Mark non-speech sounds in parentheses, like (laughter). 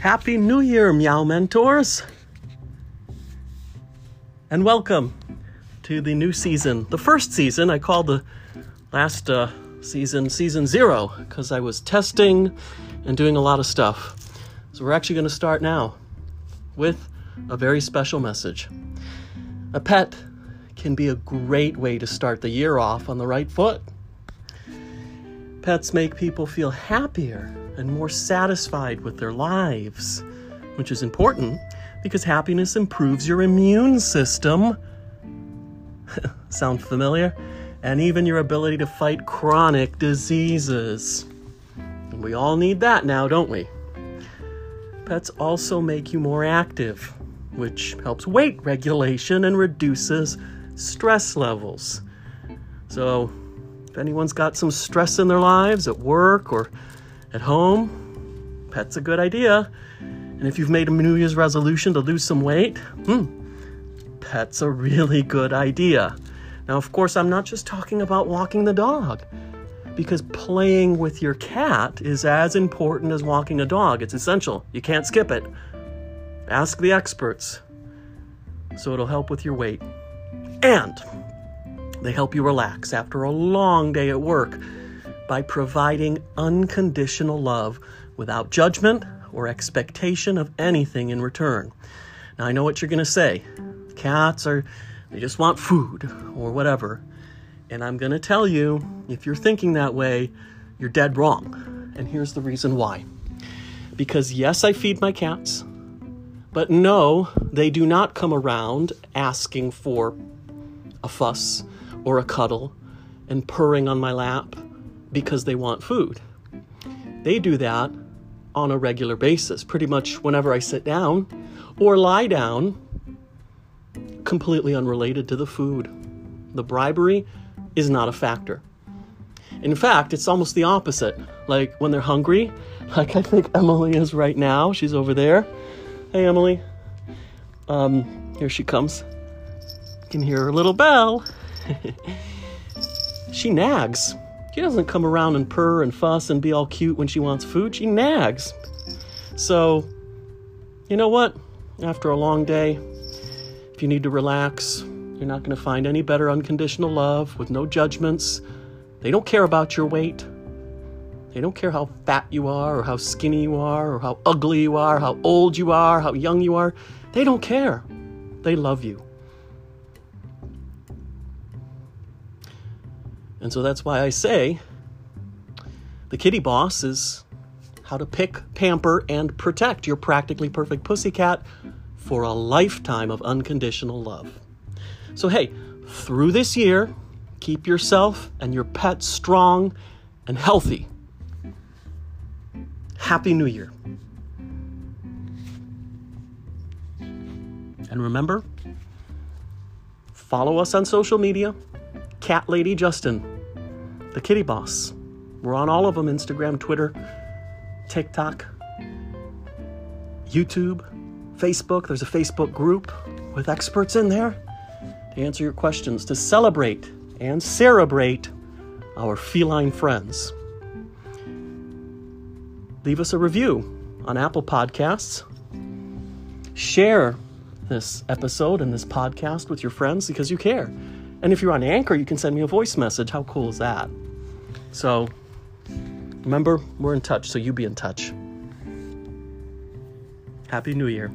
Happy New Year, Meow Mentors! And welcome to the new season. The first season, I called the last uh, season season zero because I was testing and doing a lot of stuff. So we're actually going to start now with a very special message. A pet can be a great way to start the year off on the right foot. Pets make people feel happier and more satisfied with their lives, which is important because happiness improves your immune system. (laughs) Sound familiar? And even your ability to fight chronic diseases. We all need that now, don't we? Pets also make you more active, which helps weight regulation and reduces stress levels. So, if anyone's got some stress in their lives at work or at home, pet's a good idea. And if you've made a New Year's resolution to lose some weight, hmm, pet's a really good idea. Now, of course, I'm not just talking about walking the dog, because playing with your cat is as important as walking a dog. It's essential. You can't skip it. Ask the experts. So it'll help with your weight. And they help you relax after a long day at work by providing unconditional love without judgment or expectation of anything in return. Now, I know what you're going to say. Cats are, they just want food or whatever. And I'm going to tell you, if you're thinking that way, you're dead wrong. And here's the reason why. Because yes, I feed my cats, but no, they do not come around asking for a fuss or a cuddle and purring on my lap because they want food. They do that on a regular basis, pretty much whenever I sit down or lie down, completely unrelated to the food. The bribery is not a factor. In fact, it's almost the opposite. Like when they're hungry, (laughs) like I think Emily is right now, she's over there. Hey, Emily. Um, here she comes. You can hear her little bell. (laughs) she nags. She doesn't come around and purr and fuss and be all cute when she wants food. She nags. So, you know what? After a long day, if you need to relax, you're not going to find any better unconditional love with no judgments. They don't care about your weight. They don't care how fat you are, or how skinny you are, or how ugly you are, how old you are, how young you are. They don't care. They love you. And so that's why I say the kitty boss is how to pick, pamper, and protect your practically perfect pussycat for a lifetime of unconditional love. So, hey, through this year, keep yourself and your pet strong and healthy. Happy New Year. And remember, follow us on social media Cat Lady Justin, the Kitty Boss. We're on all of them Instagram, Twitter, TikTok, YouTube, Facebook. There's a Facebook group with experts in there to answer your questions, to celebrate and celebrate our feline friends. Leave us a review on Apple Podcasts. Share this episode and this podcast with your friends because you care. And if you're on Anchor, you can send me a voice message. How cool is that? So remember, we're in touch, so you be in touch. Happy New Year.